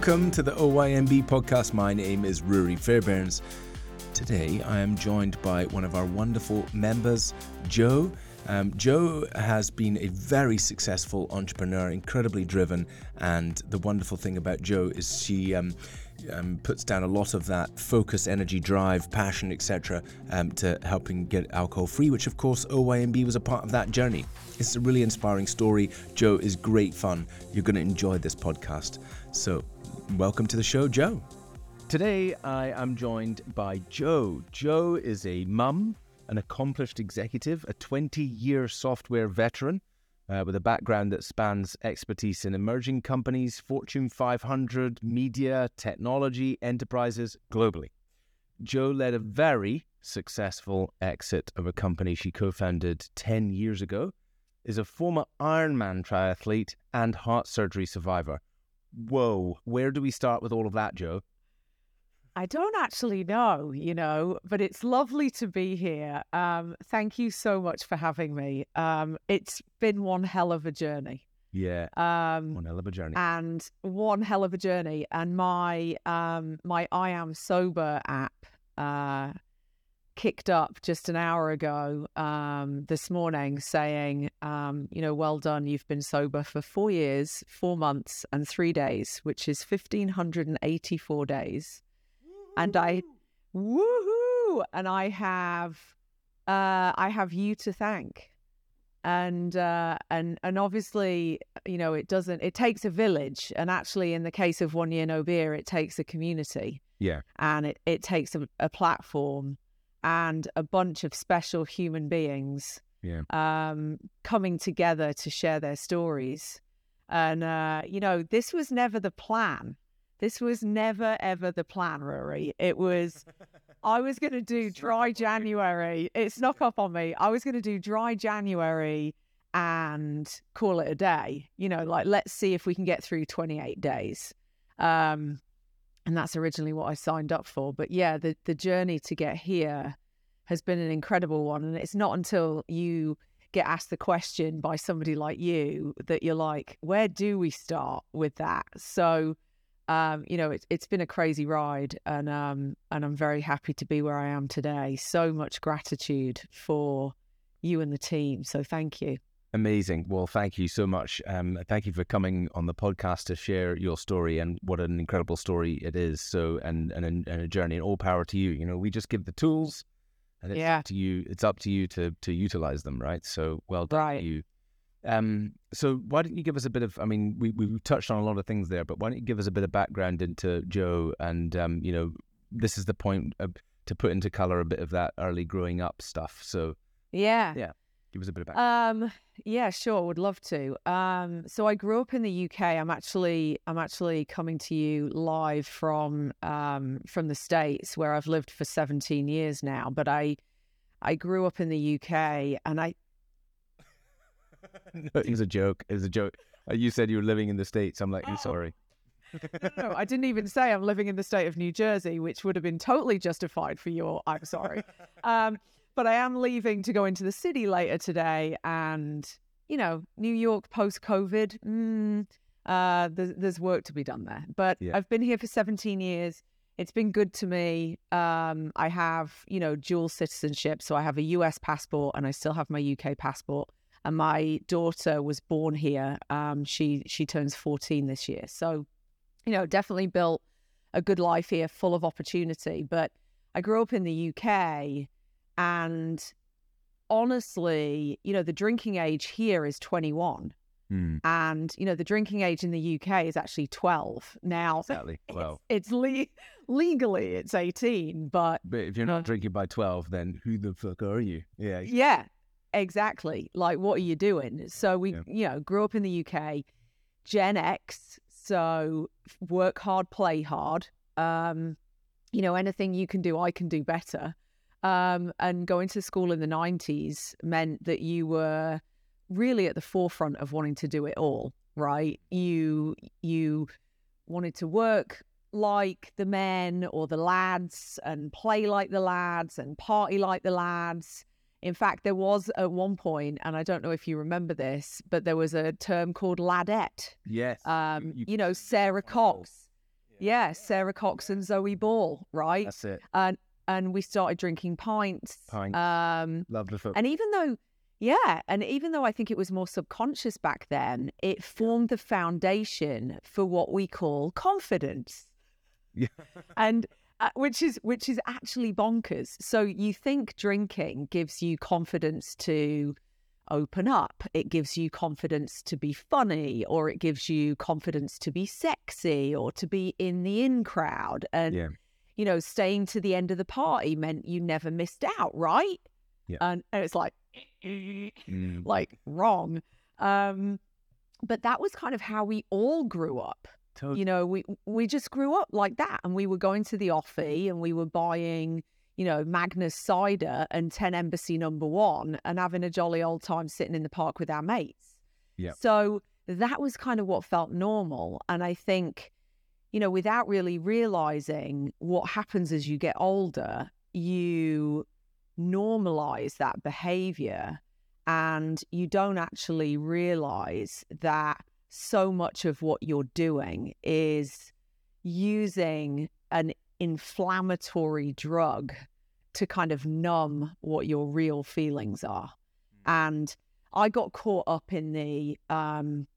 Welcome to the OYNB podcast. My name is Rory Fairbairns. Today I am joined by one of our wonderful members, Jo. Um, Jo has been a very successful entrepreneur, incredibly driven, and the wonderful thing about Jo is she um, um, puts down a lot of that focus, energy, drive, passion, etc., um, to helping get alcohol free, which of course OYNB was a part of that journey. It's a really inspiring story. Jo is great fun. You're going to enjoy this podcast. So, welcome to the show, Jo. Today I am joined by Jo. Jo is a mum, an accomplished executive, a 20 year software veteran uh, with a background that spans expertise in emerging companies, Fortune 500, media, technology, enterprises globally. Jo led a very successful exit of a company she co founded 10 years ago, is a former Ironman triathlete and heart surgery survivor. Whoa, where do we start with all of that, Jo? I don't actually know, you know, but it's lovely to be here. Um, thank you so much for having me. Um, it's been one hell of a journey. Yeah, um, one hell of a journey, and one hell of a journey. And my um, my I am sober app uh, kicked up just an hour ago um, this morning, saying, um, you know, well done, you've been sober for four years, four months, and three days, which is fifteen hundred and eighty four days. And I woohoo! And I have uh I have you to thank. And uh and and obviously you know it doesn't it takes a village. And actually in the case of one year no beer it takes a community. Yeah. And it, it takes a, a platform and a bunch of special human beings yeah um coming together to share their stories and uh you know this was never the plan this was never ever the plan, Rory. It was I was going to do dry January. It snuck up on me. I was going to do dry January and call it a day. You know, like let's see if we can get through 28 days. Um, and that's originally what I signed up for. But yeah, the the journey to get here has been an incredible one, and it's not until you get asked the question by somebody like you that you're like, where do we start with that? So um, you know, it's it's been a crazy ride, and um, and I'm very happy to be where I am today. So much gratitude for you and the team. So thank you. Amazing. Well, thank you so much. Um, thank you for coming on the podcast to share your story and what an incredible story it is. So, and and, and a journey. And all power to you. You know, we just give the tools, and it's yeah. up to you. It's up to you to to utilize them, right? So, well done, right. you. Um, so why don't you give us a bit of? I mean, we we touched on a lot of things there, but why don't you give us a bit of background into Jo? And um, you know, this is the point of, to put into color a bit of that early growing up stuff. So yeah, yeah, give us a bit of background. Um, yeah, sure, would love to. Um, so I grew up in the UK. I'm actually I'm actually coming to you live from um from the states where I've lived for 17 years now. But I I grew up in the UK, and I no, it was a joke. It was a joke. Uh, you said you were living in the States. I'm like, I'm oh. sorry. no, I didn't even say I'm living in the state of New Jersey, which would have been totally justified for your I'm sorry. Um, but I am leaving to go into the city later today. And, you know, New York post COVID, mm, uh, there's, there's, work to be done there. But yeah. I've been here for 17 years. It's been good to me. Um, I have, you know, dual citizenship. So I have a US passport and I still have my UK passport and my daughter was born here. Um, she she turns 14 this year, so you know definitely built a good life here, full of opportunity. But I grew up in the UK, and honestly, you know, the drinking age here is 21. Mm. And you know the drinking age in the UK is actually twelve now. Exactly. Well, it's, it's le- legally it's eighteen, but but if you're not drinking by twelve, then who the fuck are you? Yeah. Yeah. Exactly. Like, what are you doing? So we, yeah. you know, grew up in the UK, Gen X. So work hard, play hard. Um, you know, anything you can do, I can do better. Um, and going to school in the 90s meant that you were really at the forefront of wanting to do it all, right? You, you wanted to work like the men or the lads and play like the lads and party like the lads in fact, there was at one point, and I don't know if you remember this, but there was a term called ladette. Yes. Um, you, you, know, Sara Cox. Yeah, Sara Cox and Zoe Ball, right? That's it. And and we started drinking pints. Pints. Um, Love the football. and even though, yeah, and even though I think it was more subconscious back then, it formed the foundation for what we call confidence. Yeah. and uh, which is which is actually bonkers. So you think drinking gives you confidence to open up, it gives you confidence to be funny, or it gives you confidence to be sexy, or to be in the in crowd, and Yeah. You know, staying to the end of the party meant you never missed out, right? Yeah. And, and it's like, Mm. like wrong. Um, but that was kind of how we all grew up. Tot- You know, we we just grew up like that, and we were going to the offie and we were buying, you know, Magners cider and Ten Embassy Number One, and having a jolly old time sitting in the park with our mates. Yeah. So that was kind of what felt normal, and I think, you know, without really realizing what happens as you get older, you normalize that behavior and you don't actually realize that so much of what you're doing is using an inflammatory drug to kind of numb what your real feelings are. And I got caught up in the um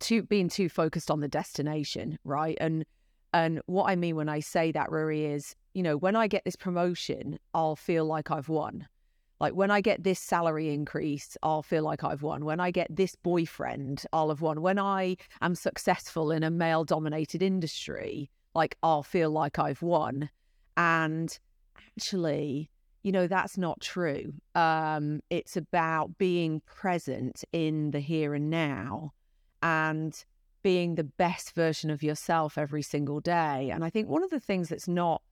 too being too focused on the destination, right? And and what I mean when I say that, Rory, is you know, when I get this promotion, I'll feel like I've won. Like when I get this salary increase, I'll feel like I've won. When I get this boyfriend, I'll have won. When I am successful in a male dominated industry, like I'll feel like I've won. And actually, you know, that's not true. Um, it's about being present in the here and now and being the best version of yourself every single day. And I think one of the things that's not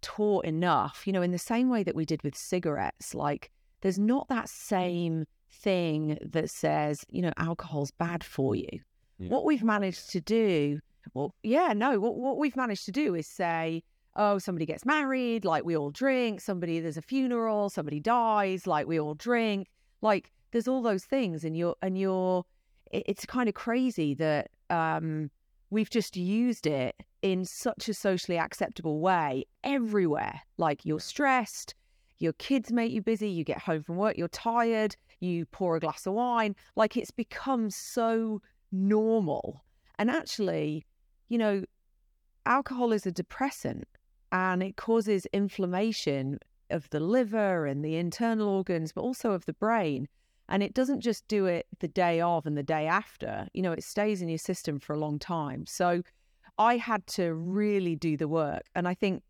taught enough, you know, in the same way that we did with cigarettes, like there's not that same thing that says, you know, alcohol's bad for you. Yeah. What we've managed to do, well, yeah, no, what, what we've managed to do is say, oh, somebody gets married, like we all drink, somebody, there's a funeral, somebody dies, like we all drink. Like there's all those things, and you're, and you're, it's kind of crazy that um, we've just used it in such a socially acceptable way everywhere. Like you're stressed, your kids make you busy, you get home from work, you're tired, you pour a glass of wine. Like it's become so normal. And actually, you know, alcohol is a depressant and it causes inflammation of the liver and the internal organs, but also of the brain. And it doesn't just do it the day of and the day after, you know, it stays in your system for a long time. So I had to really do the work. And I think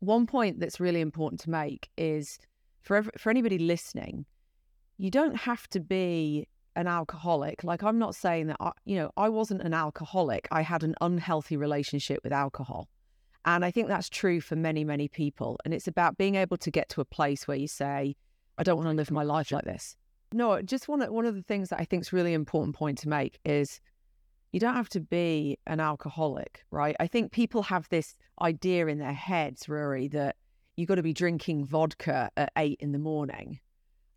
one point that's really important to make is for ev- for anybody listening, you don't have to be an alcoholic. Like I'm not saying that I, you know, I wasn't an alcoholic. I had an unhealthy relationship with alcohol. And I think that's true for many, many people. And it's about being able to get to a place where you say, I don't want to live my life like this. No, just one, one of the things that I think is really important point to make is you don't have to be an alcoholic, right? I think people have this idea in their heads, Rory, that you got to be drinking vodka at eight in the morning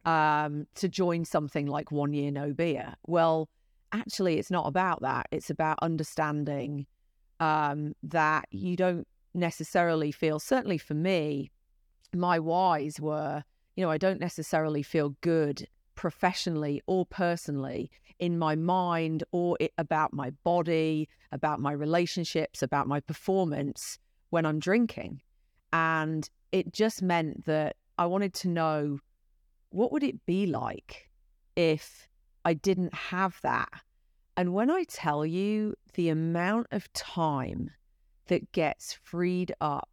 um, to join something like One Year No Beer. Well, actually, it's not about that. It's about understanding um, that you don't necessarily feel, certainly for me, my whys were, you know, I don't necessarily feel good professionally or personally in my mind or it, about my body, about my relationships, about my performance when I'm drinking. And it just meant that I wanted to know what would it be like if I didn't have that? And when I tell you the amount of time that gets freed up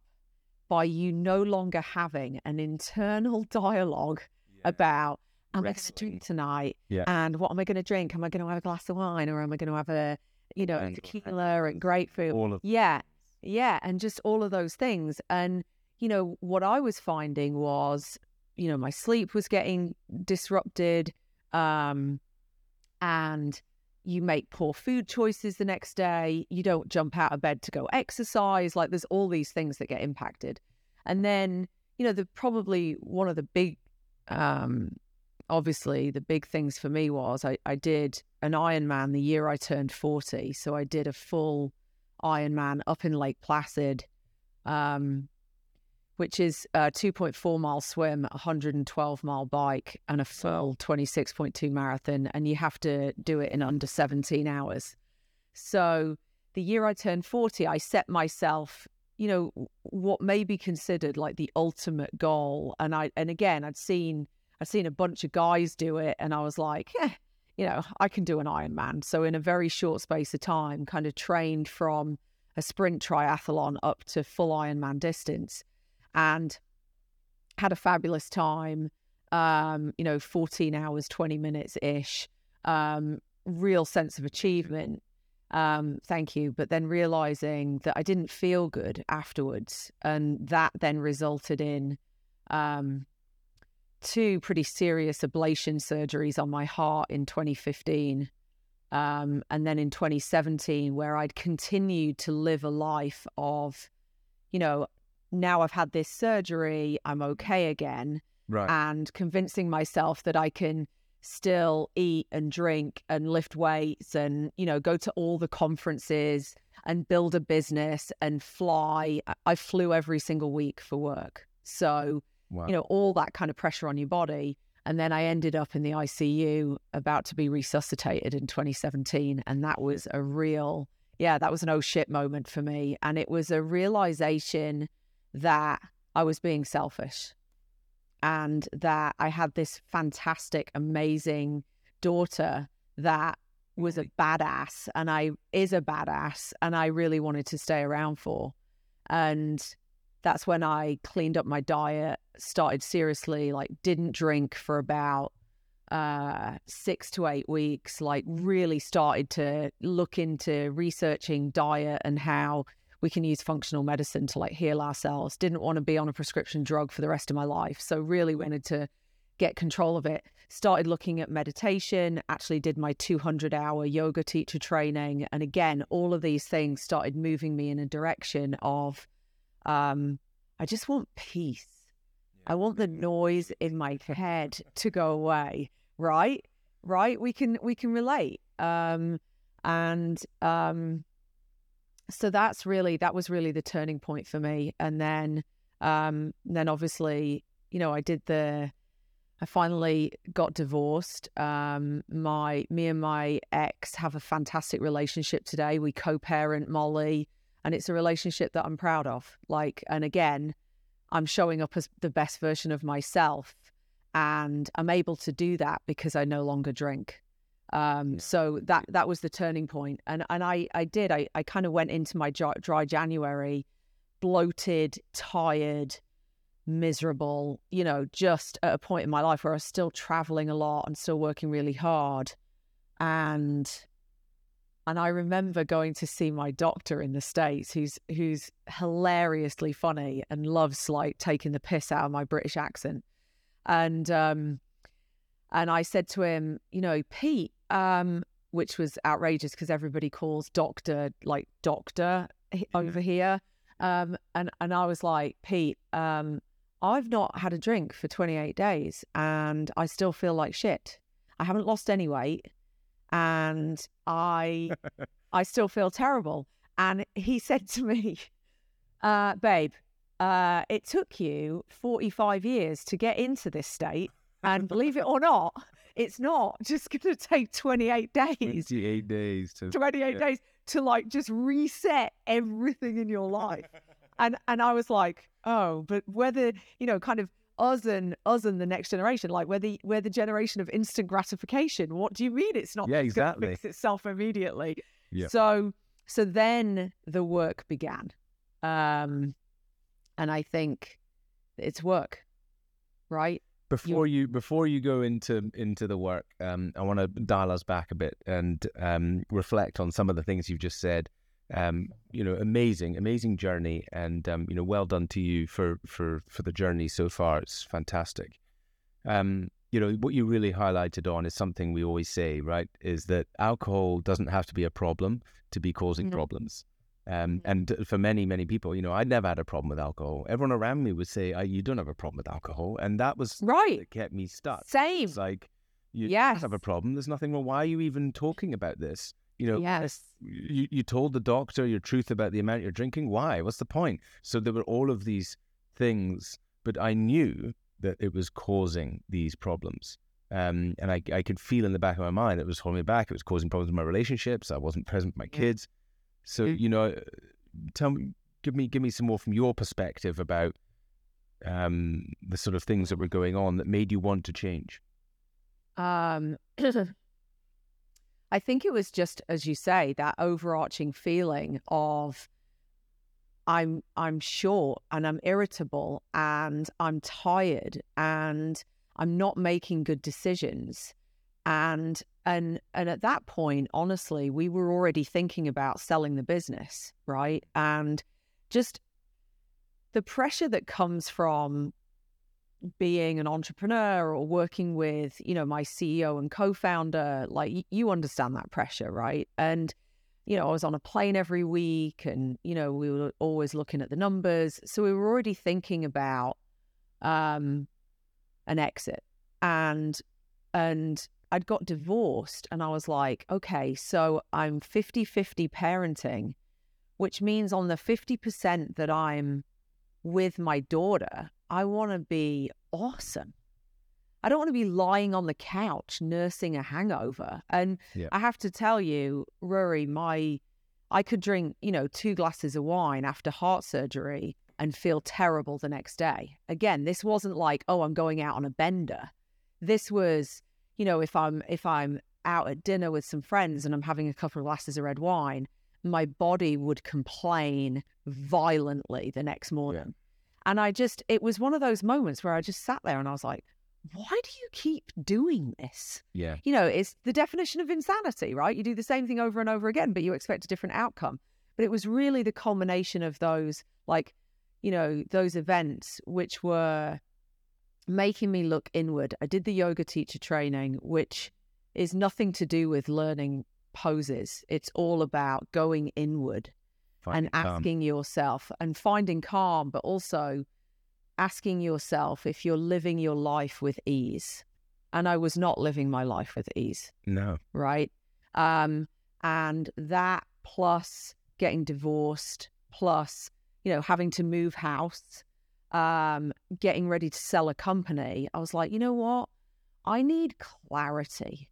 by you no longer having an internal dialogue about I'm going to drink tonight Yeah. and what am I going to drink? Am I going to have a glass of wine or am I going to have a, you know, And- tequila and grapefruit? All of Yeah. Yeah. And just all of those things. And, you know, what I was finding was, you know, my sleep was getting disrupted. Um, and you make poor food choices the next day. You don't jump out of bed to go exercise. Like there's all these things that get impacted. And then, you know, the probably one of the big, um, obviously the big things for me was I, I did an Ironman the year I turned 40. So I did a full Ironman up in Lake Placid, um, which is a 2.4 mile swim, 112 mile bike, and a full 26.2 marathon. And you have to do it in under 17 hours. So the year I turned 40, I set myself, you know, what may be considered like the ultimate goal. And I, and again, I'd seen, I'd seen a bunch of guys do it, and I was like, eh, you know, I can do an Ironman. So in a very short space of time, kind of trained from a sprint triathlon up to full Ironman distance, and had a fabulous time. Um, you know, 14 hours, 20 minutes ish. Um, real sense of achievement. Um, thank you. But then realizing that I didn't feel good afterwards. And that then resulted in um, two pretty serious ablation surgeries on my heart in 2015. Um, and then in 2017, where I'd continued to live a life of, you know, now I've had this surgery, I'm okay again. Right. And convincing myself that I can still eat and drink and lift weights and, you know, go to all the conferences and build a business and fly. I flew every single week for work. So, Wow. you know, all that kind of pressure on your body. And then I ended up in the ICU about to be resuscitated in 2017. And that was a real, yeah, that was an oh shit moment for me. And it was a realization that I was being selfish and that I had this fantastic, amazing daughter that was a badass and I is a badass and I really wanted to stay around for. And that's when I cleaned up my diet, started seriously, like didn't drink for about uh, six to eight weeks, like really started to look into researching diet and how we can use functional medicine to like heal ourselves. Didn't want to be on a prescription drug for the rest of my life. So really wanted to get control of it. Started looking at meditation, actually did my 200 hour yoga teacher training. And again, all of these things started moving me in a direction of um, I just want peace. I want the noise in my head to go away. Right, right. We can we can relate. Um, and um, so that's really that was really the turning point for me. And then um, then obviously, you know, I did the. I finally got divorced. Um, my me and my ex have a fantastic relationship today. We co-parent Molly and it's a relationship that I'm proud of. Like, and again, I'm showing up as the best version of myself, and I'm able to do that because I no longer drink. Um, so that that was the turning point, and and I I did I I kind of went into my dry, dry January, bloated, tired, miserable. You know, just at a point in my life where I was still traveling a lot and still working really hard, and and I remember going to see my doctor in the States, who's who's hilariously funny and loves like taking the piss out of my British accent. And um and I said to him, you know, Pete, um, which was outrageous because everybody calls doctor like doctor over here. Um, and and I was like, Pete, um, I've not had a drink for 28 days and I still feel like shit. I haven't lost any weight and I I still feel terrible. And he said to me, uh, babe, uh, it took you 45 years to get into this state. And believe it or not, it's not just going to take 28 days. 28 days to 28 yeah. days to like just reset everything in your life. And and I was like, oh, but whether, you know, kind of us and us and the next generation, like we're the we're the generation of instant gratification. What do you mean it's not Yeah, exactly. fix itself immediately? Yeah. So so then the work began. Um and I think it's work, right? Before you before you go into into the work, um, I want to dial us back a bit and um, reflect on some of the things you've just said. Um, you know, amazing, amazing journey, and um, you know, well done to you for for for the journey so far. It's fantastic. Um, you know, what you really highlighted on is something we always say, right? Is that alcohol doesn't have to be a problem to be causing Mhm. problems. Um, and for many, many people, you know, I never had a problem with alcohol. Everyone around me would say, I, "You don't have a problem with alcohol," and that was Right. that kept me stuck. Same. It's like you Yes. don't have a problem. There's nothing wrong. Why are you even talking about this? You know, yes. you, you told the doctor your truth about the amount you're drinking. Why? What's the point? So there were all of these things, but I knew that it was causing these problems. Um, and I, I could feel in the back of my mind it was holding me back. It was causing problems in my relationships. I wasn't present with my kids. So Mm. you know, tell me, give me, give me some more from your perspective about um, the sort of things that were going on that made you want to change. Um, I think it was just as you say that overarching feeling of I'm I'm short and I'm irritable and I'm tired and I'm not making good decisions. And and and at that point honestly we were already thinking about selling the business right? And just the pressure that comes from being an entrepreneur or working with you know my ceo and co-founder like you understand that pressure right? And you know i was on a plane every week and you know we were always looking at the numbers. So we were already thinking about um an exit. And and i'd got divorced and i was like okay so i'm 50-50 parenting which means on the 50% that i'm with my daughter, I want to be awesome. I don't want to be lying on the couch nursing a hangover. And Yeah. I have to tell you, Rory, my I could drink, you know, two glasses of wine after heart surgery and feel terrible the next day. Again, this wasn't like, oh, I'm going out on a bender. This was, you know, if I'm if I'm out at dinner with some friends and I'm having a couple of glasses of red wine, my body would complain violently the next morning. And I just, it was one of those moments where I just sat there and I was like, why do you keep doing this? Yeah. You know, it's the definition of insanity, right? You do the same thing over and over again, but you expect a different outcome. But it was really the culmination of those, like, you know, those events which were making me look inward. I did the yoga teacher training, which is nothing to do with learning poses. It's all about going inward Finding and calm. asking yourself and finding calm, but also asking yourself if you're living your life with ease. And I was not living my life with ease, No. right? Um, and that plus getting divorced, plus, you know, having to move house, um, getting ready to sell a company, I was like, you know what? I need clarity.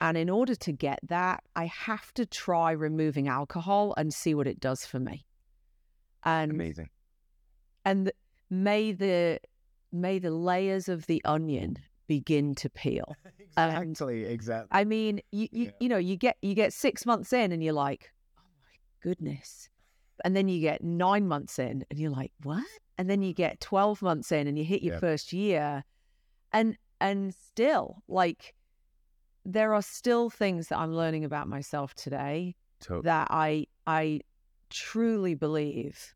And in order to get that, I have to try removing alcohol and see what it does for me. And Amazing. and may the may the layers of the onion begin to peel. And- Exactly. exactly. I mean, you you, Yeah. you know, you get you get six months in and you're like, oh my goodness. And then you get nine months in and you're like, what? And then you get twelve months in and you hit your Yep. first year. And and still, like there are still things that I'm learning about myself today To- that I I truly believe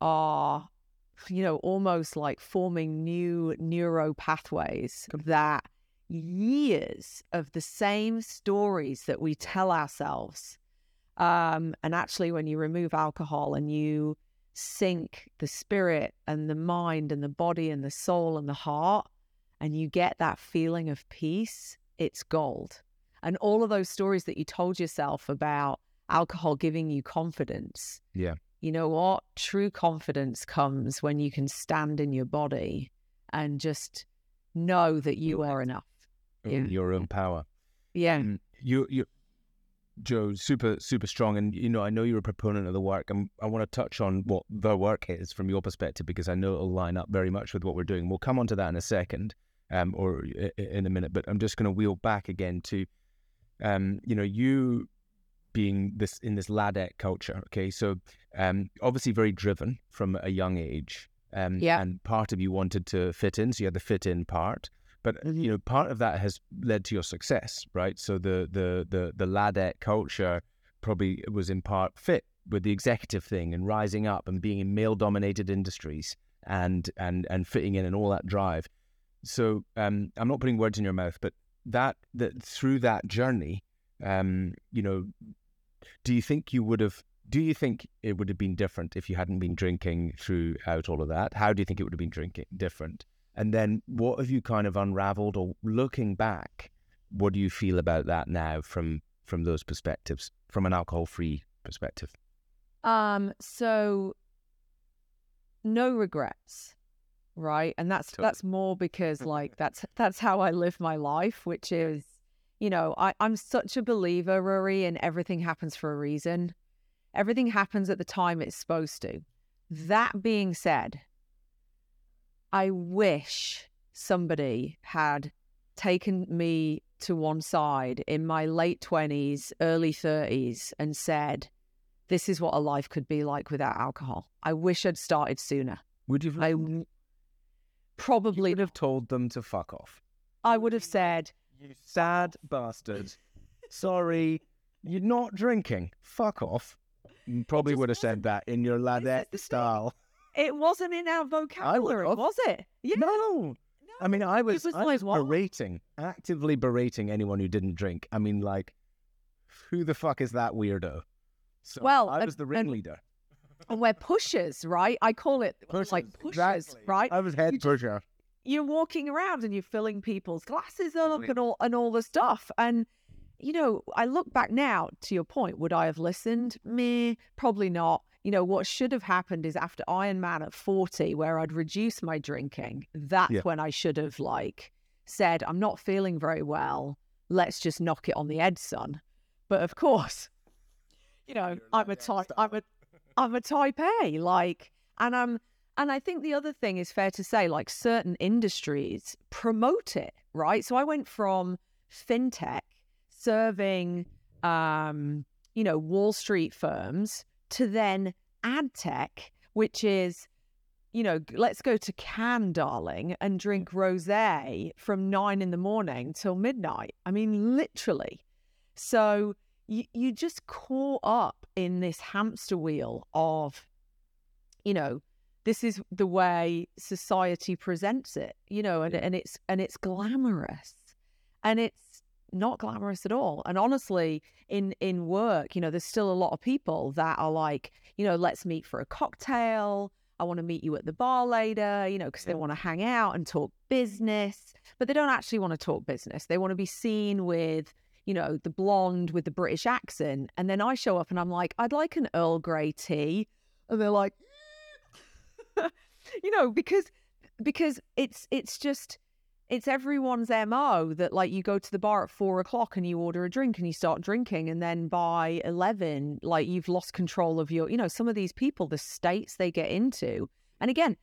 are you know almost like forming new neuro pathways that years of the same stories that we tell ourselves um and actually when you remove alcohol and you sync the spirit and the mind and the body and the soul and the heart and you get that feeling of peace it's gold and all of those stories that you told yourself about alcohol giving you confidence. Yeah. You know what? True confidence comes when you can stand in your body and just know that you are enough. Yeah. Your own power. Yeah. Mm, you you Jo, super super strong, and you know I know you're a proponent of the work, and I want to touch on what the work is from your perspective because I know it'll line up very much with what we're doing. We'll come on to that in a second, um, or i- in a minute, but I'm just going to wheel back again to, um, you know, you being this in this ladette culture. Okay, so um, obviously very driven from a young age, um, Yeah. and part of you wanted to fit in, so you had the fit in part. But Mhm. you know, part of that has led to your success, right? So the the the the ladette culture probably was in part fit with the executive thing and rising up and being in male dominated industries and and and fitting in and all that drive. So um, I'm not putting words in your mouth, but that that through that journey, um, you know, do you think you would have? Do you think it would have been different if you hadn't been drinking throughout all of that? How do you think it would have been drinking different? And then what have you kind of unraveled or looking back, what do you feel about that now from from those perspectives, from an alcohol-free perspective? Um, so no regrets, right? And that's Totally. that's more because like mm-hmm. that's that's how I live my life, which is, you know, I, I'm such a believer, Rory, and everything happens for a reason. Everything happens at the time it's supposed to. That being said, I wish somebody had taken me to one side in my late 20s, early 30s and said, this is what a life could be like without alcohol. I wish I'd started sooner. Would you I have, w- you probably would have told them to fuck off? I would have said, You sad bastard. Sorry, you're not drinking. Fuck off. You Probably would have said that in your ladette style. it wasn't in our vocabulary, have. was it? Yeah. No. I mean, I was, was I like, was what? berating, actively berating anyone who didn't drink. I mean, like, who the fuck is that weirdo? So Well, I and- was the and- ringleader. And we're pushers, right? I call it like pushers, exactly. right? I was head You just- pusher. you're walking around and you're filling people's glasses up Completely. and all and all the stuff. And you know, I look back now to your point. Would I have listened? Me, probably not. You know, what should have happened is after Ironman at 40, where I'd reduced my drinking, that's Yeah. when I should have like said, I'm not feeling very well. Let's just knock it on the head, son. But of course, you know, You're I'm a like type that I'm a I'm a type A, like and I'm and I think the other thing is fair to say, like certain industries promote it, right? So I went from fintech serving, um, you know, Wall Street firms to then ad tech, which is, you know, let's go to Cannes, darling, and drink rosé from nine in the morning till midnight. I mean, literally. So you, you just caught up in this hamster wheel of, you know, this is the way society presents it, you know, and, and it's and it's glamorous. And it's not glamorous at all. And honestly, in in work, you know, there's still a lot of people that are like, you know, let's meet for a cocktail. I want to meet you at the bar later, you know, because they want to hang out and talk business, but they don't actually want to talk business. They want to be seen with, you know, the blonde with the British accent. And then I show up and I'm like, I'd like an Earl Grey tea. And they're like, you know, because because it's it's just it's everyone's mo that like you go to the bar at four o'clock and you order a drink and you start drinking and then by 11 like you've lost control of your you know some of these people the states they get into and again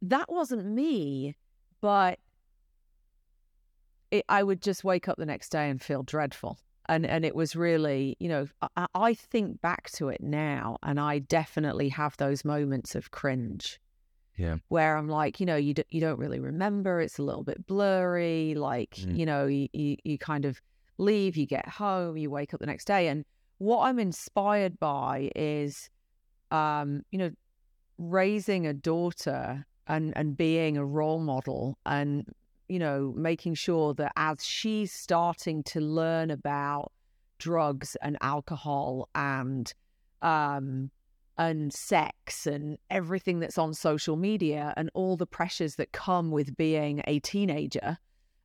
that wasn't me but it, i would just wake up the next day and feel dreadful and and it was really you know I, I think back to it now and i definitely have those moments of cringe Yeah. where I'm like, you know, you d- you don't really remember. It's a little bit blurry. Like, Mm. you know, you, you you kind of leave, you get home, you wake up the next day, and what I'm inspired by is, um, you know, raising a daughter and and being a role model, and you know, making sure that as she's starting to learn about drugs and alcohol and um and sex and everything that's on social media and all the pressures that come with being a teenager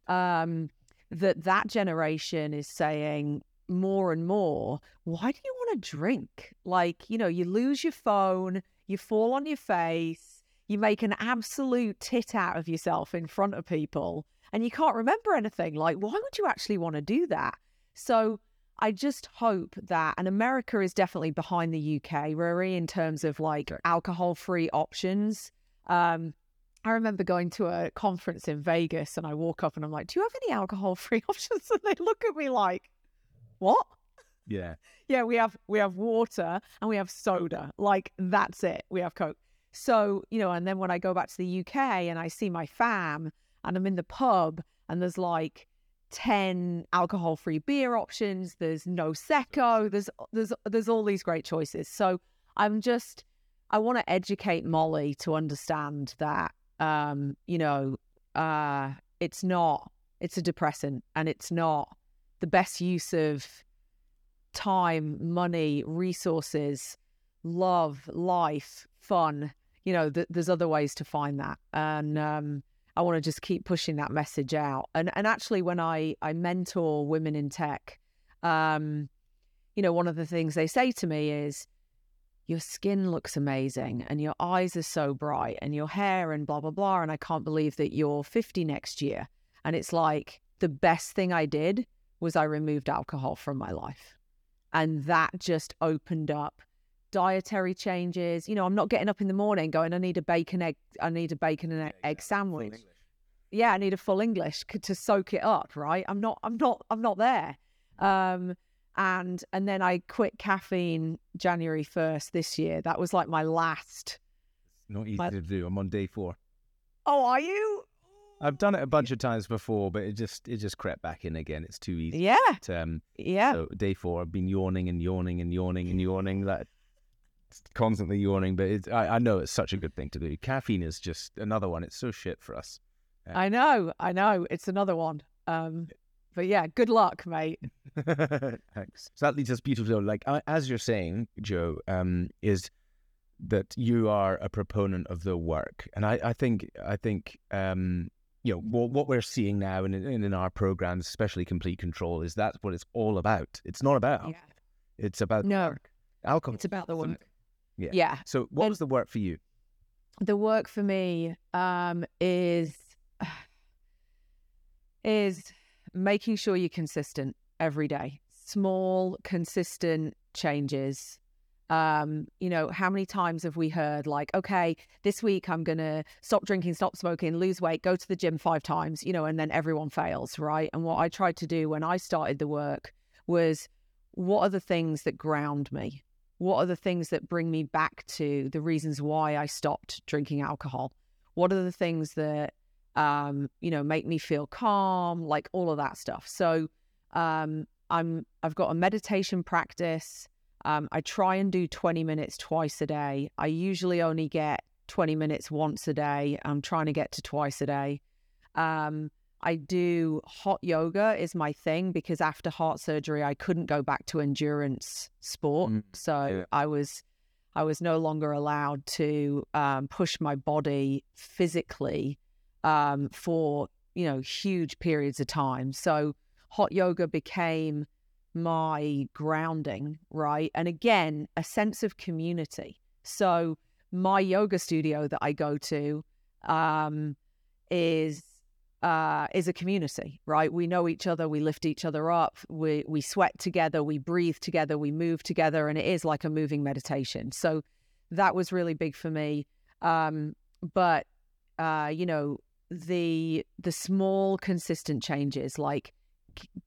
um that that generation is saying more and more why do you want to drink? Like you know you lose your phone you fall on your face you make an absolute tit out of yourself in front of people and you can't remember anything like why would you actually want to do that so I just hope that, and America is definitely behind the UK, Rory, in terms of like alcohol free options. Um, I remember going to a conference in Vegas and I walk up and I'm like, Do you have any alcohol free options? And they look at me like, What? Yeah. Yeah, we have we have water and we have soda. Like that's it. We have Coke. So, you know, and then when I go back to the UK and I see my fam and I'm in the pub and there's like 10 alcohol-free beer options, there's Nosecco, there's there's there's all these great choices. So, I'm just I want to educate Molly to understand that um, you know, uh it's not it's a depressant and it's not the best use of time, money, resources, love, life, fun. You know, th- there's other ways to find that, and um, I want to just keep pushing that message out. And and actually, when I I mentor women in tech, um, you know, one of the things they say to me is, your skin looks amazing and your eyes are so bright and your hair and blah, blah, blah. And I can't believe that you're 50 next year. And it's like the best thing I did was I removed alcohol from my life. And that just opened up dietary changes. You know, I'm not getting up in the morning going, I need a bacon egg, I need a bacon and egg, egg sandwich. Yeah, I need a full English to soak it up, right? I'm not, I'm not, I'm not there. Um, and and then I quit caffeine January first this year. That was like my last. It's not easy my... to do. I'm on day four. Oh, are you? I've done it a bunch of times before, but it just it just crept back in again. It's too easy. Yeah. But, um, yeah. So day four, I've been yawning and yawning and yawning and yawning. That constantly yawning, but it, I, I know it's such a good thing to do. Caffeine is just another one. It's so shit for us. Yeah. I know, I know. It's another one. Um, but yeah, good luck, mate. Thanks. So that leads us beautifully. Like as you're saying, Jo, um, is that you are a proponent of the work, and I, I think, I think, um, you know, what, what we're seeing now in, in, in our programs, especially Complete Control, is that's what it's all about. It's not about. Yeah. It's about no work. alcohol. It's about the work. Yeah. Yeah. So, what and was the work for you? The work for me um, is is making sure you're consistent every day. Small, consistent changes. Um, you know, how many times have we heard like, okay, this week I'm gonna stop drinking, stop smoking, lose weight, go to the gym five times, you know, and then everyone fails, right? And what I tried to do when I started the work was what are the things that ground me? What are the things that bring me back to the reasons why I stopped drinking alcohol? What are the things that um, you know, make me feel calm, like all of that stuff. So um, I'm I've got a meditation practice. Um, I try and do 20 minutes twice a day. I usually only get 20 minutes once a day. I'm trying to get to twice a day. Um, I do hot yoga is my thing because after heart surgery, I couldn't go back to endurance sport. Mm, so yeah. I was I was no longer allowed to um, push my body physically um, for you know huge periods of time. So hot yoga became my grounding, right? And again, a sense of community. So my yoga studio that I go to um, is uh, is a community, right? We know each other, we lift each other up, we we sweat together, we breathe together, we move together, and it is like a moving meditation. So that was really big for me. Um, but uh, you know, the the small consistent changes like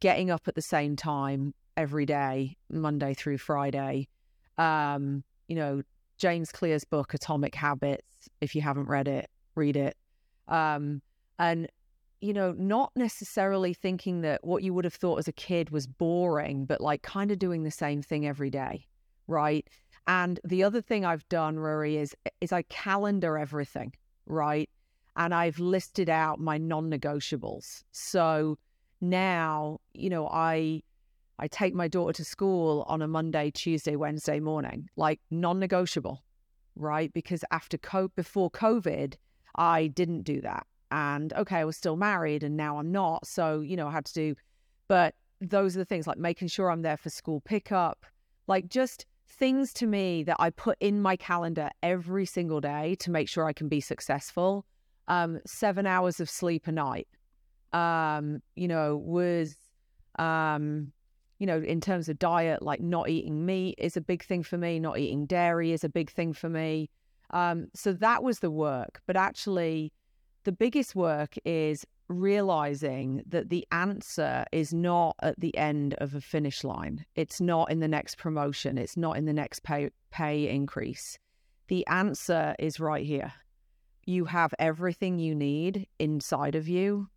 getting up at the same time every day monday through friday um you know james clear's book atomic habits if you haven't read it read it um and you know not necessarily thinking that what you would have thought as a kid was boring but like kind of doing the same thing every day right and the other thing i've done rory is is i calendar everything right and I've listed out my non-negotiables. So now, you know, I I take my daughter to school on a Monday, Tuesday, Wednesday morning, like non-negotiable, right? Because after co- before COVID, I didn't do that. And okay, I was still married and now I'm not. So, you know, I had to do but those are the things like making sure I'm there for school pickup, like just things to me that I put in my calendar every single day to make sure I can be successful um, seven hours of sleep a night, um, you know, was, um, you know, in terms of diet, like not eating meat is a big thing for me, not eating dairy is a big thing for me. Um, so that was the work. But actually, the biggest work is realizing that the answer is not at the end of a finish line. It's not in the next promotion. It's not in the next pay, pay increase. The answer is right here you have everything you need inside of you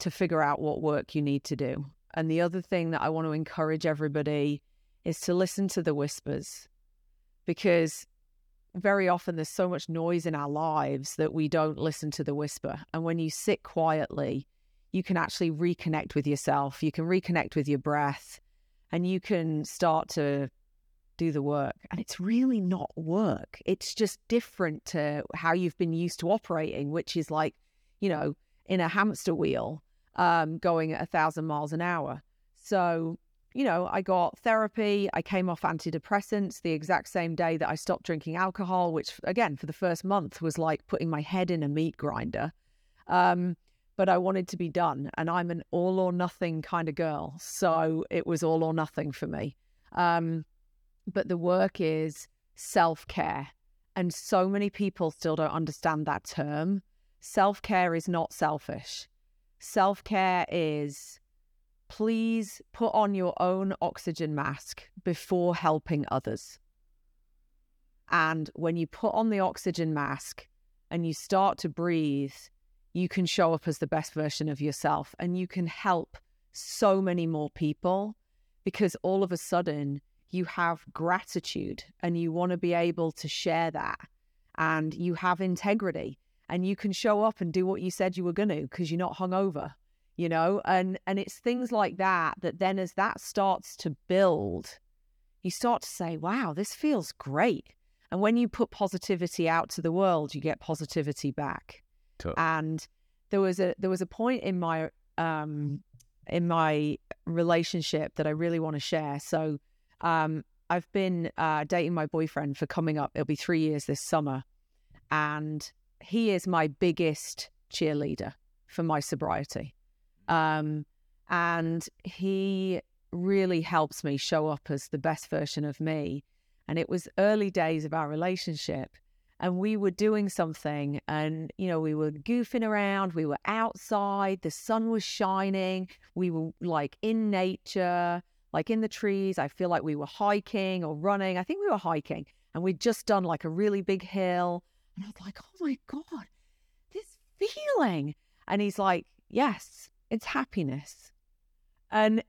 to figure out what work you need to do. And the other thing that I want to encourage everybody is to listen to the whispers because very often there's so much noise in our lives that we don't listen to the whisper. And when you sit quietly, you can actually reconnect with yourself, you can reconnect with your breath, and you can start to do the work. And it's really not work. It's just different to how you've been used to operating, which is like, you know, in a hamster wheel, um, going at a thousand miles an hour. So you know, I got therapy. I came off antidepressants the exact same day that I stopped drinking alcohol, which, again, for the first month was like putting my head in a meat grinder. Um, but I wanted to be done. And I'm an all or nothing kind of girl. So it was all or nothing for me. Um, but the work is self care. And so many people still don't understand that term. Self care is not selfish. Self care is please put on your own oxygen mask before helping others. And when you put on the oxygen mask and you start to breathe, you can show up as the best version of yourself and you can help so many more people because all of a sudden you have gratitude and you want to be able to share that and you have integrity and you can show up and do what you said you were going to because you're not hungover you know and and it's things like that that then as that starts to build you start to say wow this feels great. And when you put positivity out to the world you get positivity back. And there was a there was a point in my um in my relationship that I really want to share. So um I've been uh, dating my boyfriend for coming up it'll be 3 years this summer and he is my biggest cheerleader for my sobriety um, and he really helps me show up as the best version of me. And it was early days of our relationship. And we were doing something, and you know, we were goofing around. We were outside, the sun was shining. We were like in nature, like in the trees. I feel like we were hiking or running. I think we were hiking, and we'd just done like a really big hill. And I was like, oh my God, this feeling. And he's like, yes, it's happiness. And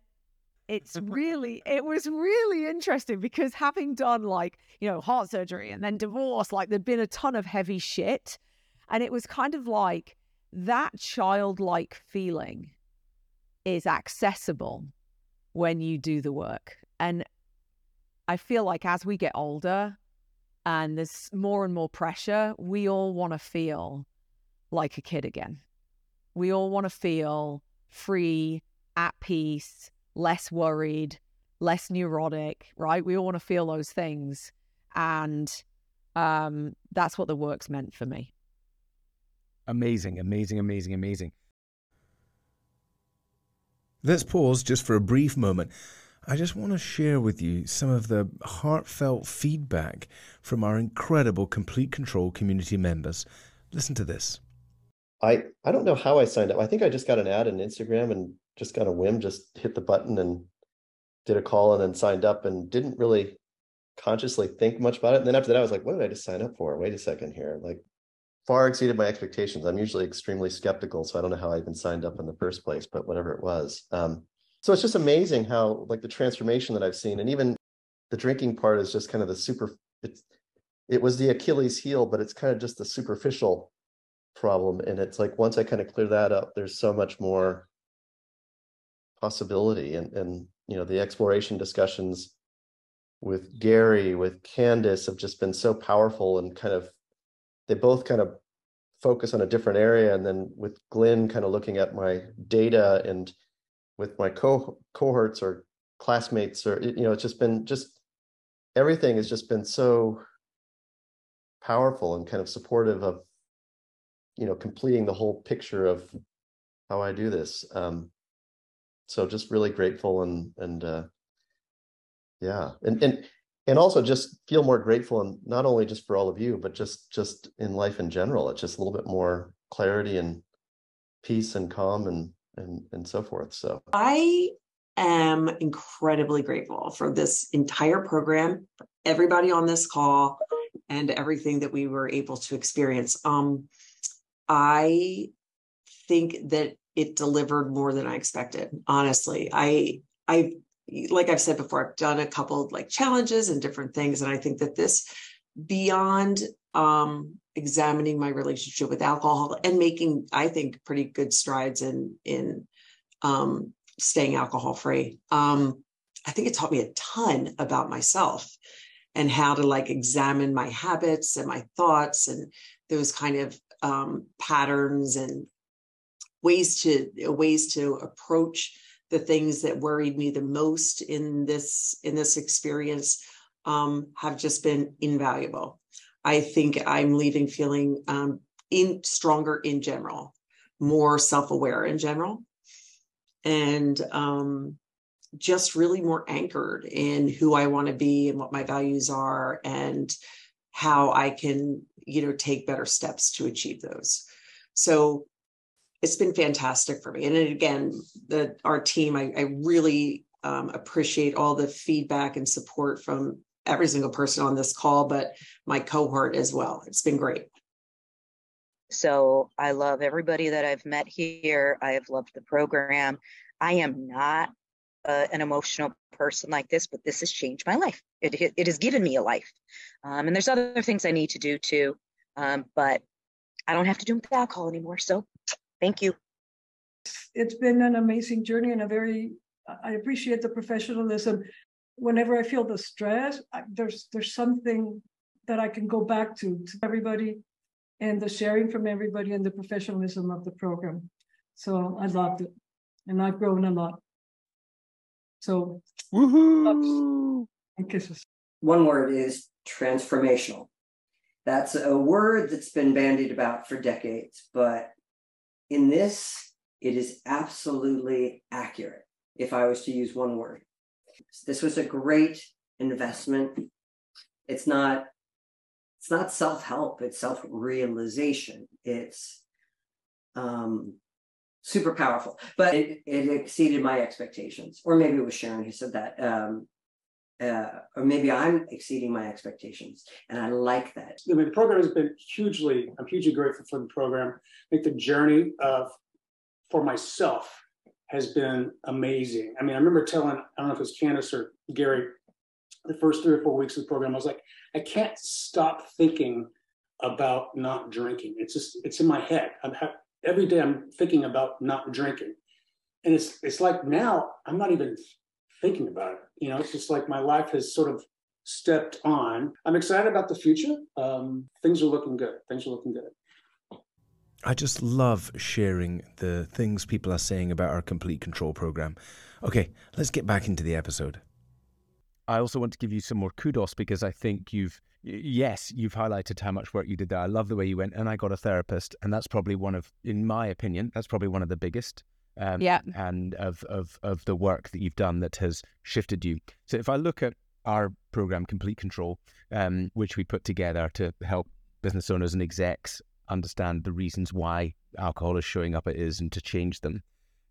it's really, it was really interesting because having done like, you know, heart surgery and then divorce, like there'd been a ton of heavy shit. And it was kind of like that childlike feeling is accessible when you do the work. And I feel like as we get older and there's more and more pressure, we all want to feel like a kid again. We all want to feel free, at peace, less worried, less neurotic, right? We all want to feel those things. And um, that's what the work's meant for me. Amazing, amazing, amazing, amazing. Let's pause just for a brief moment. I just want to share with you some of the heartfelt feedback from our incredible Complete Control community members. Listen to this. I I don't know how I signed up. I think I just got an ad on Instagram and just got a whim, just hit the button and did a call and then signed up and didn't really consciously think much about it. And then after that, I was like, what did I just sign up for? Wait a second here. Like far exceeded my expectations. I'm usually extremely skeptical, so I don't know how I even signed up in the first place, but whatever it was. Um, so it's just amazing how like the transformation that I've seen, and even the drinking part is just kind of the super. It's it was the Achilles heel, but it's kind of just the superficial problem and it's like once i kind of clear that up there's so much more possibility and and you know the exploration discussions with gary with candace have just been so powerful and kind of they both kind of focus on a different area and then with glenn kind of looking at my data and with my co- cohorts or classmates or you know it's just been just everything has just been so powerful and kind of supportive of you know completing the whole picture of how I do this. Um, so just really grateful and and uh, yeah, and and and also just feel more grateful and not only just for all of you, but just just in life in general. It's just a little bit more clarity and peace and calm and and and so forth. So I am incredibly grateful for this entire program, everybody on this call, and everything that we were able to experience. Um, I think that it delivered more than I expected. Honestly, I I like I've said before, I've done a couple like challenges and different things, and I think that this beyond um, examining my relationship with alcohol and making I think pretty good strides in in um, staying alcohol free. Um, I think it taught me a ton about myself and how to like examine my habits and my thoughts and those kind of um, patterns and ways to ways to approach the things that worried me the most in this in this experience um, have just been invaluable. I think I'm leaving feeling um, in stronger in general, more self-aware in general, and um, just really more anchored in who I want to be and what my values are and how I can, you know, take better steps to achieve those. So it's been fantastic for me. And again, the our team, I, I really um, appreciate all the feedback and support from every single person on this call, but my cohort as well. It's been great. So I love everybody that I've met here. I have loved the program. I am not uh, an emotional person like this, but this has changed my life. It, it, has given me a life. Um, and there's other things I need to do too. Um, but I don't have to do with alcohol anymore. So thank you. It's been an amazing journey and a very, I appreciate the professionalism. Whenever I feel the stress, I, there's there's something that I can go back to to everybody and the sharing from everybody and the professionalism of the program. So I loved it and I've grown a lot. So, Woohoo! and kisses. One word is transformational. That's a word that's been bandied about for decades, but in this, it is absolutely accurate if I was to use one word. This was a great investment. It's not it's not self-help, it's self-realization. It's um super powerful, but it, it exceeded my expectations. Or maybe it was Sharon who said that. Um, uh, or maybe I'm exceeding my expectations, and I like that. I mean, the program has been hugely. I'm hugely grateful for the program. I think the journey of for myself has been amazing. I mean, I remember telling I don't know if it was Candace or Gary, the first three or four weeks of the program, I was like, I can't stop thinking about not drinking. It's just it's in my head. I'm every day I'm thinking about not drinking, and it's it's like now I'm not even thinking about it. You know, it's just like my life has sort of stepped on. I'm excited about the future. Um, things are looking good. Things are looking good. I just love sharing the things people are saying about our complete control program. Okay, let's get back into the episode. I also want to give you some more kudos because I think you've, yes, you've highlighted how much work you did there. I love the way you went, and I got a therapist, and that's probably one of, in my opinion, that's probably one of the biggest um, Yeah. and of, of, of the work that you've done that has shifted you. So if I look at our program, Complete Control, um, which we put together to help business owners and execs understand the reasons why alcohol is showing up it is and to change them.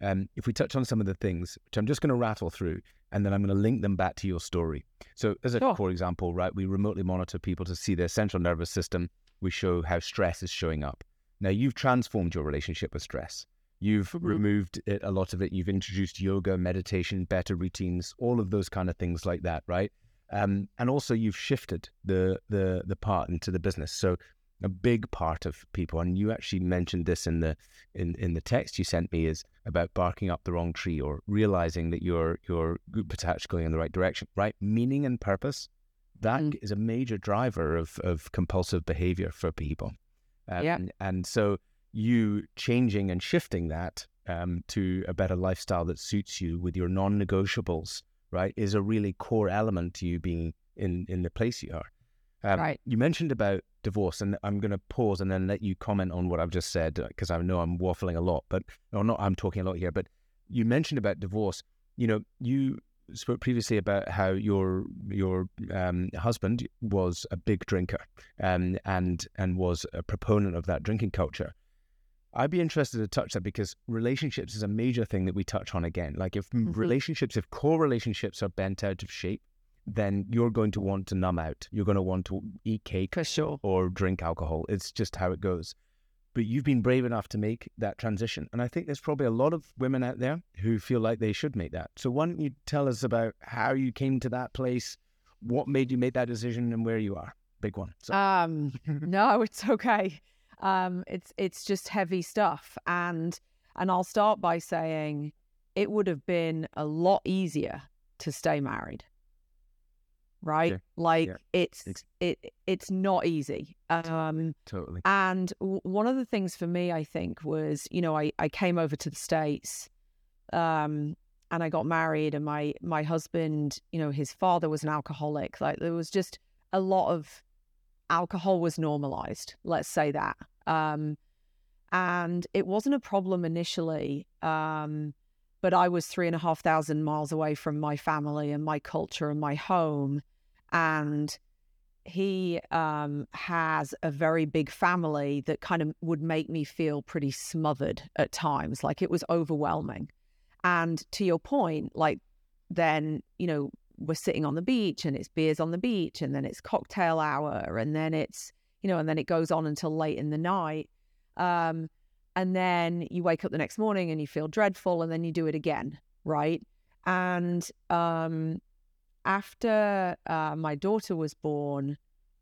Um, if we touch on some of the things, which I'm just going to rattle through, and then I'm going to link them back to your story. So, as a Sure. for example, right, we remotely monitor people to see their central nervous system. We show how stress is showing up. Now, you've transformed your relationship with stress. You've Mhm. removed it, a lot of it. You've introduced yoga, meditation, better routines, all of those kind of things like that, right? Um, and also, you've shifted the the the part into the business. So, a big part of people, and you actually mentioned this in the in in the text you sent me, is about barking up the wrong tree or realizing that you're you're potentially going in the right direction, right? Meaning and purpose. That is Mm. a major driver of of compulsive behavior for people. Um, Yeah. And so you changing and shifting that um, to a better lifestyle that suits you with your non-negotiables, right, is a really core element to you being in in the place you are. Um, Right. You mentioned about divorce, and I'm going to pause and then let you comment on what I've just said because I know I'm waffling a lot, but or not. I'm talking a lot here, but you mentioned about divorce. You know, you spoke previously about how your your um, husband was a big drinker um, and and was a proponent of that drinking culture. I'd be interested to touch that because relationships is a major thing that we touch on again. Like if Mhm. relationships, if core relationships are bent out of shape, then you're going to want to numb out. You're going to want to eat cake sure. or drink alcohol. It's just how it goes. But you've been brave enough to make that transition. And I think there's probably a lot of women out there who feel like they should make that. So why don't you tell us about how you came to that place, what made you make that decision, and where you are? Big one. So, Um, no, it's okay. Um, it's it's just heavy stuff, and and I'll start by saying it would have been a lot easier to stay married, right? Yeah, Like yeah. it's it it's not easy. Um, totally. and w- one of the things for me, I think, was you know I I came over to the states, um, and I got married, and my my husband, you know, his father was an alcoholic. Like there was just a lot of alcohol was normalized. Let's say that. Um, and it wasn't a problem initially. Um, but I was three and a half thousand miles away from my family and my culture and my home. And he um, has a very big family that kind of would make me feel pretty smothered at times. Like it was overwhelming. And to your point, like then, you know, we're sitting on the beach and it's beers on the beach and then it's cocktail hour and then it's, you know, and then it goes on until late in the night. Um, and then you wake up the next morning and you feel dreadful and then you do it again right and um, after uh, my daughter was born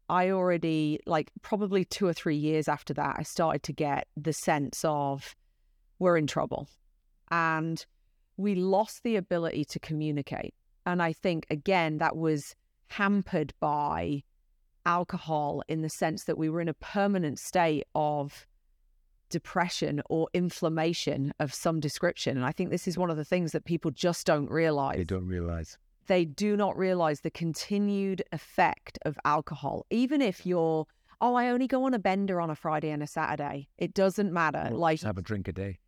i already like probably two or three years after that i started to get the sense of we're in trouble and we lost the ability to communicate and i think again that was hampered by alcohol in the sense that we were in a permanent state of depression or inflammation of some description. And I think this is one of the things that people just don't realize. They don't realize. They do not realize the continued effect of alcohol. Even if you're, oh, I only go on a bender on a Friday and a Saturday, it doesn't matter. Or like, just have a drink a day.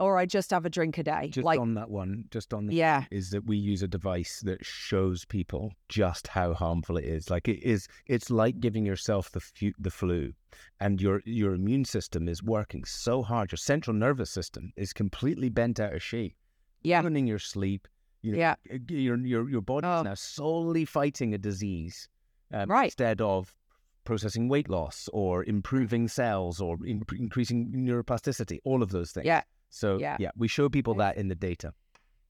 or I just have a drink a day. Just like, on that one, just on the yeah, is that we use a device that shows people just how harmful it is. Like it is, it's like giving yourself the fu- the flu, and your your immune system is working so hard. Your central nervous system is completely bent out of shape. yeah, ruining your sleep. You know, yeah, your your your body Oh. is now solely fighting a disease, um, Right. Instead of processing weight loss or improving cells or in- increasing neuroplasticity, all of those things. yeah. So Yeah. yeah, we show people that in the data.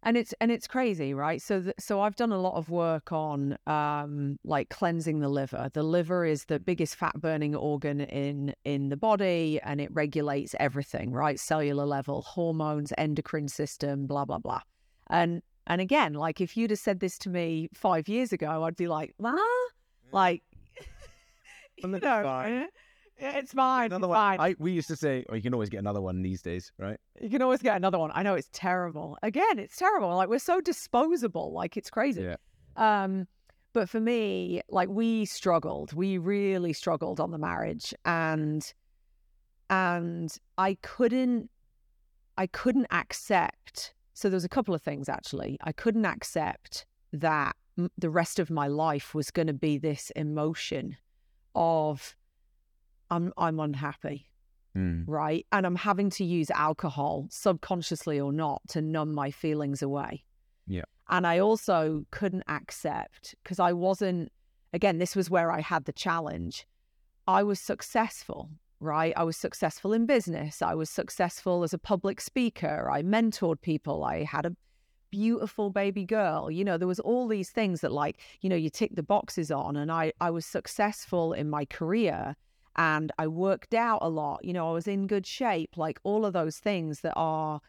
and it's and it's crazy right so th- so i've done a lot of work on um like cleansing the liver the liver is the biggest fat burning organ in in the body and it regulates everything right cellular level hormones endocrine system blah blah blah and and again like if you'd have said this to me five years ago i'd be like ah like you know, fine. eh? It's fine Another it's one. fine I, we used to say, oh, you can always get another one these days, right? you can always get another one. I know it's terrible. Again, it's terrible. Like we're so disposable. Like it's crazy. Yeah. Um, but for me, like we struggled. We really struggled on the marriage, and and I couldn't, I couldn't accept. So there was a couple of things actually. I couldn't accept that m- the rest of my life was going to be this emotion of I'm I'm unhappy Mm. right? And I'm having to use alcohol, subconsciously or not, to numb my feelings away. Yeah. And I also couldn't accept because I wasn't, again, this was where I had the challenge. I was successful, right? I was successful in business. I was successful as a public speaker. I mentored people. I had a beautiful baby girl. You know, there was all these things that like, you know, you tick the boxes on. And I, I was successful in my career and I worked out a lot. You know, I was in good shape, like all of those things that are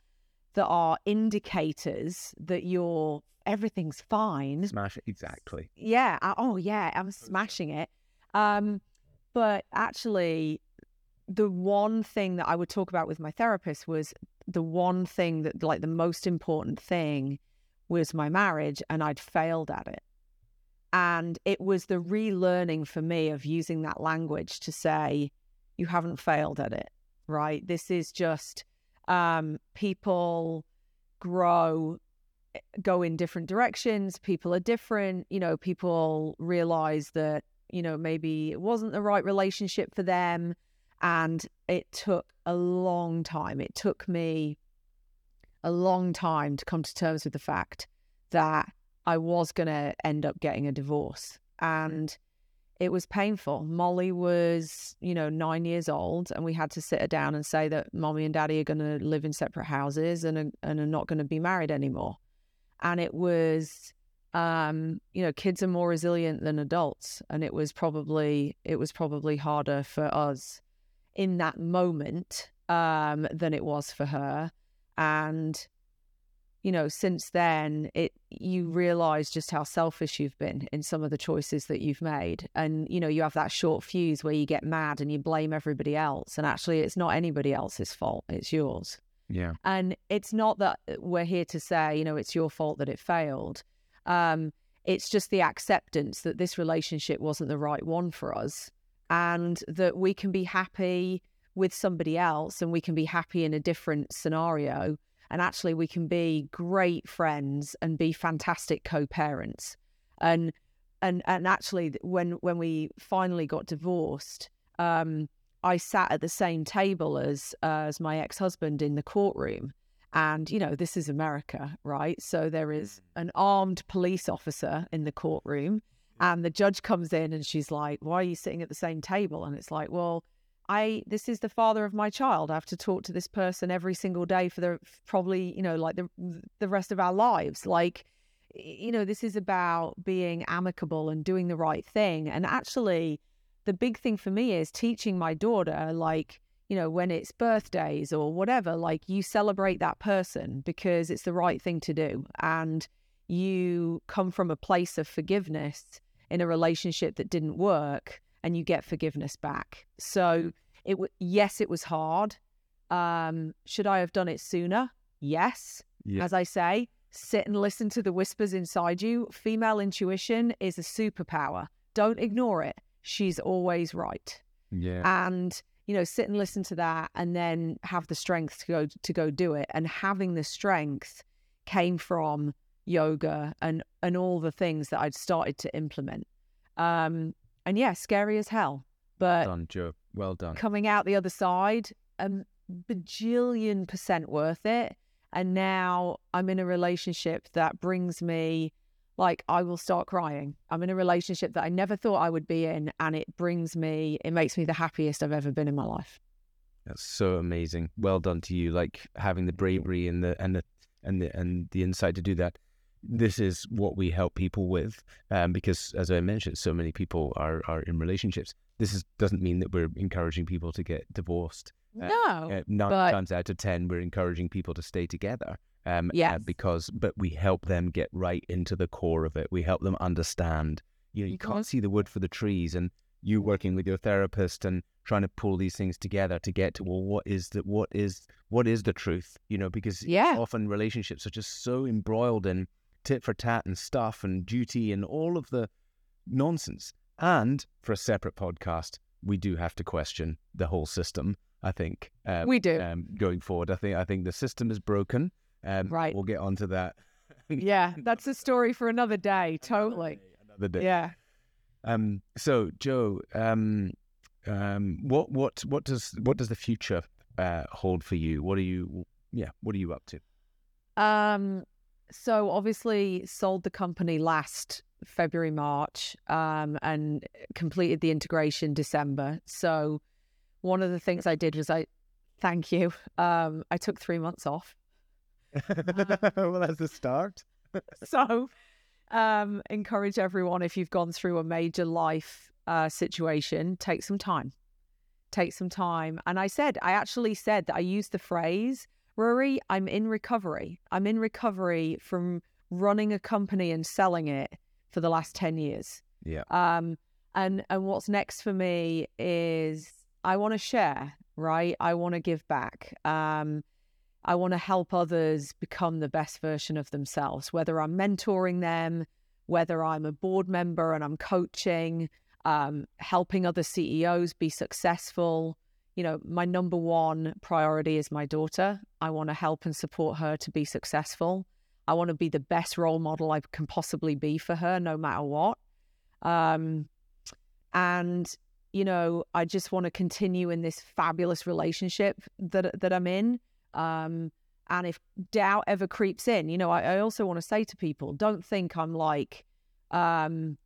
that are indicators that you're everything's fine. Smash it exactly. Yeah. I, oh yeah, I'm smashing it. Um, but actually, the one thing that I would talk about with my therapist was the one thing that like the most important thing was my marriage, and I'd failed at it. And it was the relearning for me of using that language to say, you haven't failed at it, right? This is just um, people grow, eh, go in different directions. People are different. You know, people realize that, you know, maybe it wasn't the right relationship for them. And it took a long time. It took me a long time to come to terms with the fact that I was going to end up getting a divorce. And it was painful. Molly was, you know, nine years old, and we had to sit her down and say that mommy and daddy are going to live in separate houses and are, and are not going to be married anymore. And it was, um, you know, kids are more resilient than adults, and it was probably it was probably harder for us in that moment um, than it was for her. And you know, since then, it you realize just how selfish you've been in some of the choices that you've made, and you know, you have that short fuse where you get mad and you blame everybody else, and actually, it's not anybody else's fault; it's yours. Yeah. And it's not that we're here to say, you know, it's your fault that it failed. Um, it's just the acceptance that this relationship wasn't the right one for us and that we can be happy with somebody else and we can be happy in a different scenario. And actually, we can be great friends and be fantastic co parents. And and and actually when when we finally got divorced um, I sat at the same table as uh, as my ex husband in the courtroom, and you know this is America, right? So there is mm. an armed police officer in the courtroom, and the judge comes in and she's like, "Why are you sitting at the same table?" And it's like, "Well." I this is the father of my child. I have to talk to this person every single day for the probably you know like the the rest of our lives. Like you know this is about being amicable and doing the right thing. And actually, the big thing for me is teaching my daughter, like, you know, when it's birthdays or whatever, like you celebrate that person because it's the right thing to do. And you come from a place of forgiveness in a relationship that didn't work and you get forgiveness back. So it w- yes, it was hard. Um, should I have done it sooner? Yes. Yeah. As I say, sit and listen to the whispers inside you. Female intuition is a superpower. Don't ignore it she's always right. Yeah. And you know, sit and listen to that and then have the strength to go to go do it. And having the strength came from yoga and and all the things that I'd started to implement. Um and yeah, scary as hell. But well done, Jo. Well done. Coming out the other side, a bajillion percent worth it. And now I'm in a relationship that brings me like I will start crying. I'm in a relationship that I never thought I would be in, and it brings me, it makes me the happiest I've ever been in my life. That's so amazing. Well done to you. Like having the bravery and the and the and the and the insight to do that. This is what we help people with, um, because as I mentioned, so many people are are in relationships. This is doesn't mean that we're encouraging people to get divorced. Uh, no, uh, nine but... times out of ten, we're encouraging people to stay together. Um, yeah. Uh, because, but we help them get right into the core of it. We help them understand. You know, you can't see the wood for the trees, and you working with your therapist and trying to pull these things together to get to well, what is the what is what is the truth? You know, because yeah. often relationships are just so embroiled in tit for tat and stuff and duty and all of the nonsense. And for a separate podcast, we do have to question the whole system. I think um, we do um, going forward. I think I think the system is broken. Um, right. We'll get onto that. yeah, that's a story for another day. Totally. Another day. Yeah. Um. So, Jo, um, um, what what what does what does the future uh, hold for you? What are you? Yeah. What are you up to? Um. So obviously sold the company last February March, um, and completed the integration December. So one of the things I did was I, thank you. Um, I took three months off well, that's a start. so, um, encourage everyone if you've gone through a major life uh, situation, take some time. Take some time. And I said, I actually said that I used the phrase, Ruari, I'm in recovery. I'm in recovery from running a company and selling it for the last 10 years. Yeah. Um, and, and what's next for me is I want to share, right? I want to give back. Um, I want to help others become the best version of themselves, whether I'm mentoring them, whether I'm a board member and I'm coaching, um, helping other CEOs be successful. You know, my number one priority is my daughter. I want to help and support her to be successful. I want to be the best role model I can possibly be for her, no matter what. Um, and you know, I just want to continue in this fabulous relationship that that I'm in. Um, and if doubt ever creeps in, you know, I, I also want to say to people, don't think I'm like, um,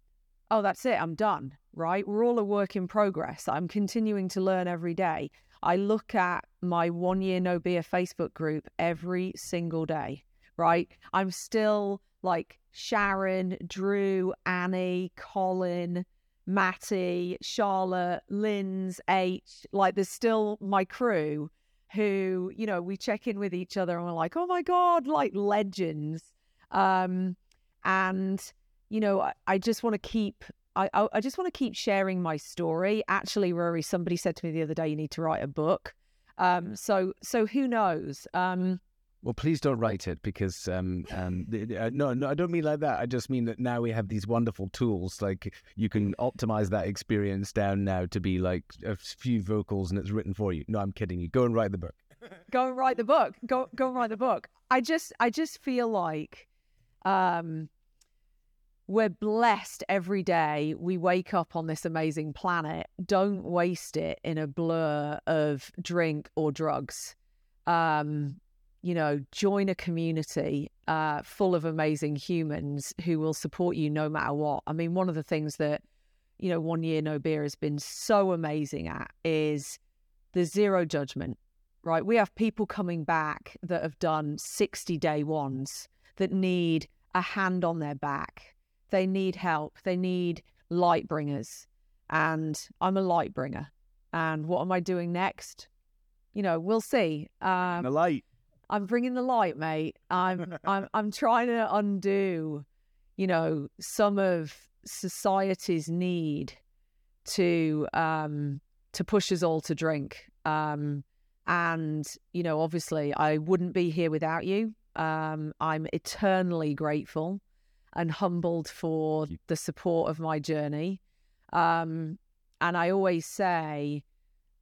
oh, that's it, I'm done, right? We're all a work in progress. I'm continuing to learn every day. I look at my one year no beer Facebook group every single day, right? I'm still like Sharon, Drew, Annie, Colin, Matty, Charlotte, Lynn's, H. Like there's still my crew who, you know, we check in with each other and we're like, oh my God, like legends. Um, and, you know, I, I just want to keep I, I just want to keep sharing my story. Actually, Ruari, somebody said to me the other day, you need to write a book. Um, so so who knows? Um, Well, please don't write it because um, um, uh, no, no, I don't mean like that. I just mean that now we have these wonderful tools. Like you can optimize that experience down now to be like a few vocals and it's written for you. No, I'm kidding you. Go and write the book. go and write the book. Go go and write the book. I just I just feel like um we're blessed every day we wake up on this amazing planet. Don't waste it in a blur of drink or drugs. Um, you know, join a community uh, full of amazing humans who will support you no matter what. I mean, one of the things that, you know, one year no beer has been so amazing at is the zero judgment right? We have people coming back that have done 60 day ones that need a hand on their back. They need help. They need light bringers. And I'm a light bringer. And what am I doing next? You know, we'll see. Um, the light. I'm bringing the light, mate. I'm I'm I'm trying to undo, you know, some of society's need to um to push us all to drink. Um and, you know, obviously, I wouldn't be here without you. Um, I'm eternally grateful and humbled for the support of my journey. Um, and I always say,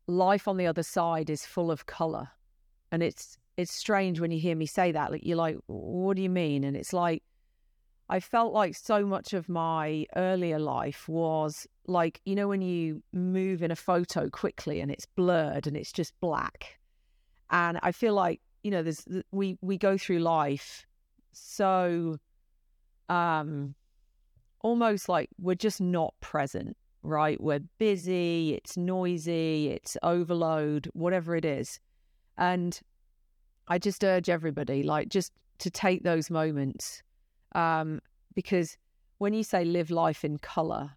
life on the other side is full of color. And it's it's strange when you hear me say that. Like you're like, what do you mean? And it's like I felt like so much of my earlier life was like, you know, when you move in a photo quickly and it's blurred and it's just black. And I feel like, you know, there's we we go through life so um almost like we're just not present, right? We're busy, it's noisy, it's overload, whatever it is. And I just urge everybody, like, just to take those moments um, because when you say live life in color,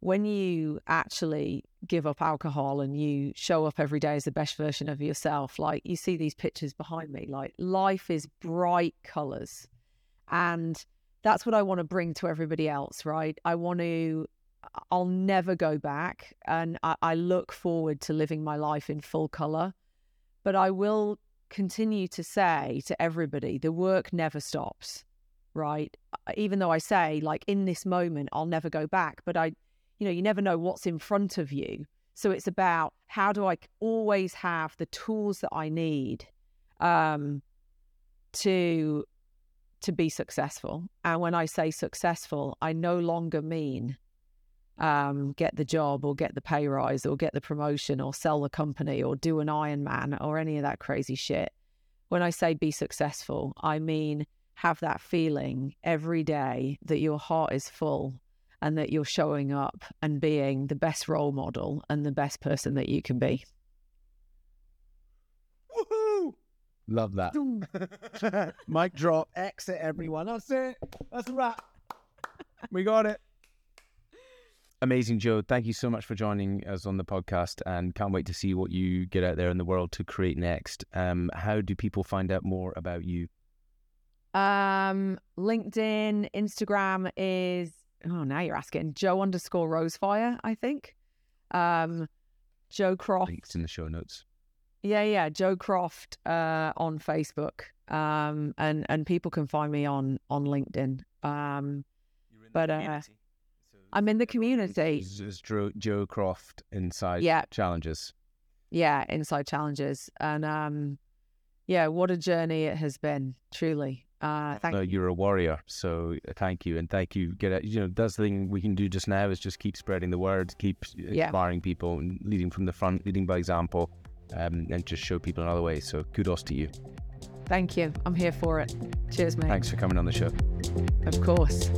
when you actually give up alcohol and you show up every day as the best version of yourself, like you see these pictures behind me, like life is bright colors. And that's what I want to bring to everybody else, right? I want to, I'll never go back. And I, I look forward to living my life in full color. But I will continue to say to everybody the work never stops right? Even though I say, like, in this moment, I'll never go back, but I, you know, you never know what's in front of you. So it's about how do I always have the tools that I need um, to to be successful. And when I say successful, I no longer mean um, get the job or get the pay rise or get the promotion or sell the company or do an Ironman or any of that crazy shit. When I say be successful, I mean have that feeling every day that your heart is full and that you're showing up and being the best role model and the best person that you can be. Woohoo! Love that. Mic drop. Exit, everyone. That's it. That's a wrap. We got it. Amazing, Jo. Thank you so much for joining us on the podcast and can't wait to see what you get out there in the world to create next. Um, how do people find out more about you? Um, LinkedIn, Instagram is oh now you're asking Jo underscore Rosefire, I think. Um, Jo Croft. Links in the show notes. Yeah, yeah, Jo Croft uh, on Facebook. Um, and and people can find me on on LinkedIn. Um, but uh, I'm in the community. It's, it's Jo, Jo Croft inside Yeah. challenges. Yeah, inside challenges, and um, yeah, what a journey it has been. Truly, uh, thank no, you. you're a warrior. So uh, thank you and thank you. Get it. You know, that's the thing we can do just now is just keep spreading the word, keep Yeah. inspiring people, and leading from the front, leading by example, um, and just show people another way. So kudos to you. Thank you. I'm here for it. Cheers, mate. Thanks for coming on the show. Of course.